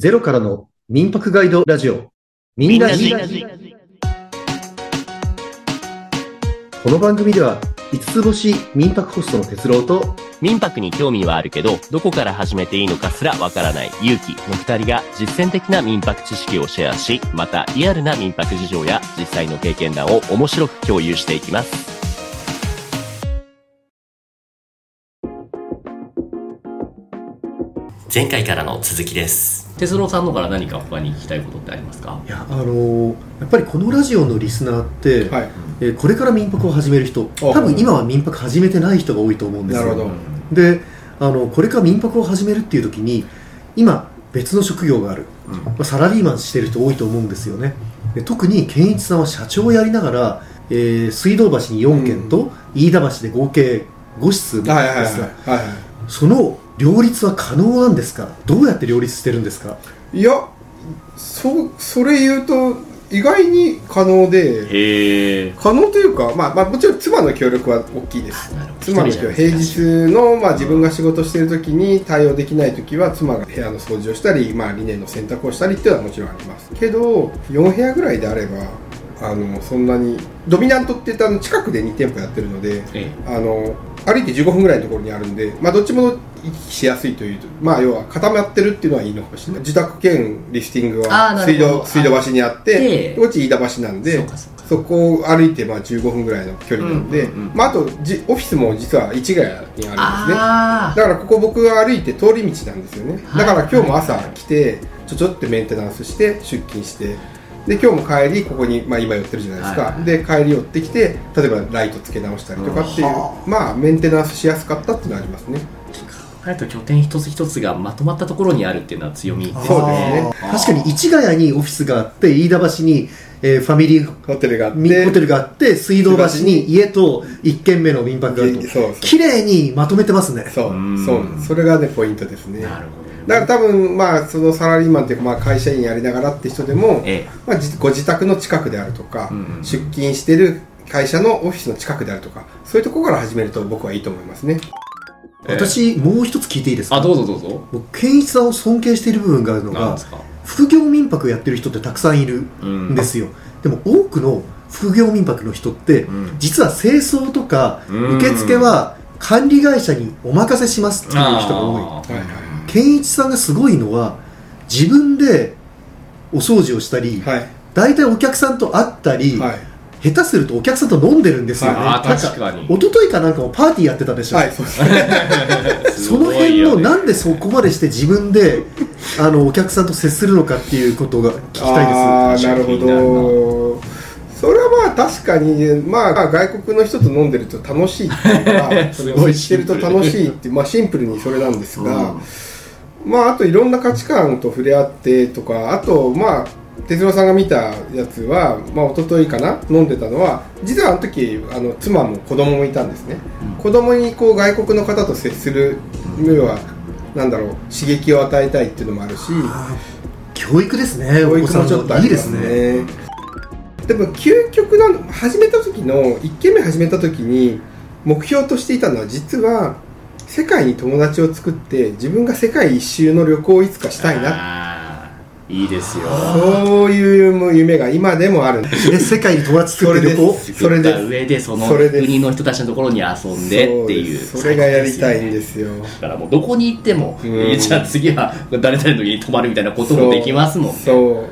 ゼロからの民泊ガイドラジオ。みんなじ。この番組では、五つ星民泊ホストの哲郎と、民泊に興味はあるけど、どこから始めていいのかすらわからない勇気の二人が実践的な民泊知識をシェアし、またリアルな民泊事情や実際の経験談を面白く共有していきます。前回からの続きです。哲郎さんのから何か他に聞きたいことってありますか？いや、あのーやっぱりこのラジオのリスナーって、はい。えーこれから民泊を始める人、あ多分今は民泊始めてない人が多いと思うんですよ。なるほど。であのこれから民泊を始めるっていう時に今別の職業がある、まあサラリーマンしてる人多いと思うんですよね。で特に健一さんは社長をやりながら、えー水道橋に4軒と、飯田橋で合計5室ですが、はいはいはい。はいはその両立は可能なんですか？どうやって両立してるんですか？いいやそそれ言うと意外に可能でへえ。可能というか、まあ、まあもちろん妻の協力は大きいです。妻の協力平日の、まあ、自分が仕事している時に対応できない時は妻が部屋の掃除をしたり、まあ、リネンの洗濯をしたりっていうのはもちろんあります。けど4部屋ぐらいであればあのそんなにドミナントって言ったあの近くで2店舗やってるのでえあの歩いて15分ぐらいのところにあるんで、まあ、どっちも行き来しやすいというと、まあ、要は固まってるっていうのはいいのかもしれない。自宅兼リフティングは水道水道橋にあってでこっち飯田橋なんでそこを歩いてまあ15分ぐらいの距離なんで、まあ、あとじオフィスも実は市ヶ谷にあるんですね。あだからここ僕が歩いて通り道なんですよねはいだから今日も朝来てちょちょってメンテナンスして出勤してで今日も帰りここに、まあ、今寄ってるじゃないですか、はいはい。で帰り寄ってきて例えばライトつけ直したりとかっていう、まあメンテナンスしやすかったっていうのはありますね。あと拠点一つ一つがまとまったところにあるっていうのは強みですね。そうですね。確かに市ヶ谷にオフィスがあって飯田橋に、えーファミリーホテルがあってみホテルがあって水道橋に家と1軒目の民泊があると。綺麗にまとめてますね。そうう。ん。そうそれがねポイントですね。なるほど。だから多分まあそのサラリーマンっていうかまあ会社員やりながらって人でも、えまあ、じご自宅の近くであるとか、うんうん出勤してる会社のオフィスの近くであるとかそういうところから始めると僕はいいと思いますね。え私もう一つ聞いていいですか？あ、どうぞどうぞ。僕健一さんを尊敬している部分があるのが副業民泊やってる人ってたくさんいるんですよ、でも多くの副業民泊の人って、うん。実は清掃とかうん。受付は管理会社にお任せしますっていう人が多いはいはい健一さんがすごいのは自分でお掃除をしたり、はい。大体お客さんと会ったり、はい。下手するとお客さんと飲んでるんですよね、あーなん確かに。一昨日かなんかもパーティーやってたでしょ、はいそうですね。その辺のなんでそこまでして自分であのお客さんと接するのかっていうことが聞きたいです。ああなるほど。それはまあ確かにまあ外国の人と飲んでると楽しいっていうかそれ すごいしてると楽しいってまあシンプルにそれなんですが、まああといろんな価値観と触れ合ってとかあとまあ哲郎さんが見たやつは、まあ一昨日かな飲んでたのは実はあの時あの妻も子供もいたんですね、子供にこう外国の方と接する要はなんだろう刺激を与えたいっていうのもあるし。教育ですね教育お子さんもちょっとあの。いいでりますね。でも究極なの始めた時の1軒目始めた時に目標としていたのは実は世界に友達を作って自分が世界一周の旅行をいつかしたいな。いいですよ。そういう夢が今でもある。んで世界に友達作って旅行？それで上でその国の人たちのところに遊んでっていうそれがやりたいんですよ。だからもうどこに行っても、うん。えじゃあ次は誰々の家に泊まるみたいなこともできますもんね。そう。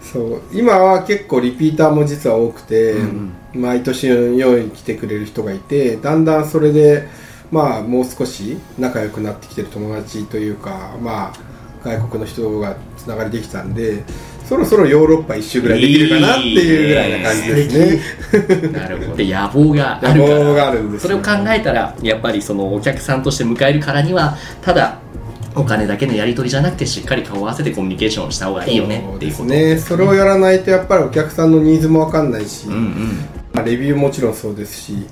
そう。今は結構リピーターも実は多くて、うん毎年のように来てくれる人がいてだんだんそれでまあもう少し仲良くなってきてる友達というかまあ外国の人がつながりできたんでそろそろヨーロッパ一周ぐらいできるかなっていうぐらいな感じですね。なるほど。で野望があるから。野望があるんですよそれを考えたらやっぱりそのお客さんとして迎えるからにはただお金だけのやり取りじゃなくてしっかり顔を合わせてコミュニケーションした方がいいよねっていうこと。そうですね。それをやらないとやっぱりお客さんのニーズも分かんないし、うんうん。まあレビューもちろんそうですし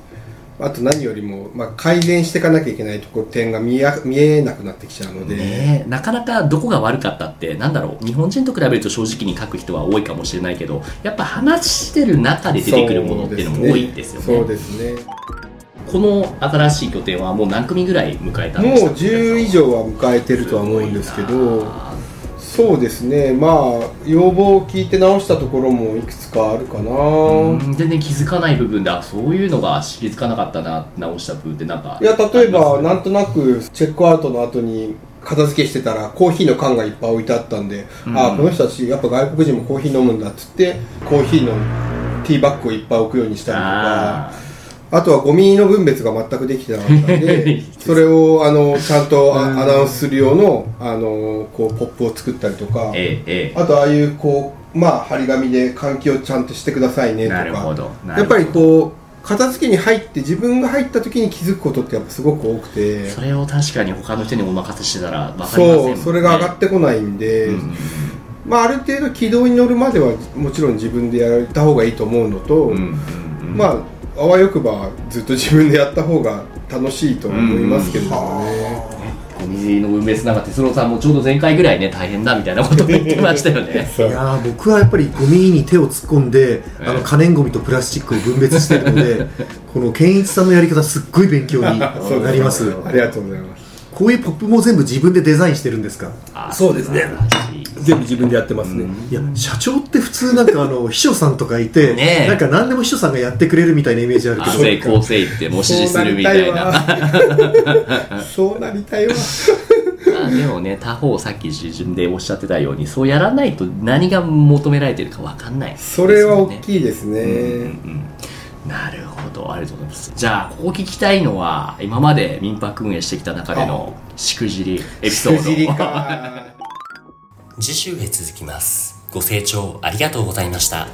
あと何よりも、まあ、改善していかなきゃいけないところ点が見えなくなってきちゃうので、ねえなかなかどこが悪かったってなんだろう。日本人と比べると正直に書く人は多いかもしれないけどやっぱ話してる中で出てくるものっていうのも多いんですよね。そうですね。この新しい拠点はもう何組ぐらい迎えたんもうですか？10以上は迎えてるとは思うんですけど。あそうですね。まあ要望を聞いて直したところもいくつかあるかな、うん全然気づかない部分であそういうのが気づかなかったな直した部分ってなんか。いや例えばなんとなくチェックアウトの後に片付けしてたらコーヒーの缶がいっぱい置いてあったんで、うん。ああこの人たちやっぱ外国人もコーヒー飲むんだっつってコーヒーのティーバッグをいっぱい置くようにしたりとかああとはゴミの分別が全くできてなかったんで それをあのちゃんとあアナウンスする用のあのこうポップを作ったりとかあとああいうこうまあ張り紙で換気をちゃんとしてくださいねえとか。やっぱりうこう片付けに入って自分が入った時に気づくことってやっぱすごく多くて。それを確かに他の人にお任せしてたら分かりませんもんね。そうそれが上がってこないんで、まあ、ある程度軌道に乗るまではもちろん自分でやった方がいいと思うのと、うんうんうん。まああわよくばずっと自分でやった方が楽しいとは思いますけれどもね、ゴミの分別なんか哲郎さんもちょうど前回ぐらいね大変だみたいなことを言ってましたよね。いやー僕はやっぱりゴミに手を突っ込んで、あの可燃ゴミとプラスチックを分別してるのでこの健一さんのやり方すっごい勉強になります。ありがとうございますこういうポップも全部自分でデザインしてるんですか？あそうですね。全部自分でやってますね、いや社長って普通なんかあの秘書さんとかいて、ねえ。なんか何でも秘書さんがやってくれるみたいなイメージあるけど。あ成功せいってもう指示するみたいな。そうなりたいわ。まあでもね他方さっき自分でおっしゃってたようにそうやらないと何が求められてるか分かんないそれは大いきいですね、うんうんなるほど。ありがとうございます。じゃあここ聞きたいのは今まで民泊運営してきた中でのしくじりエピソード。しくじりか。次週へ続きます。ご清聴ありがとうございました。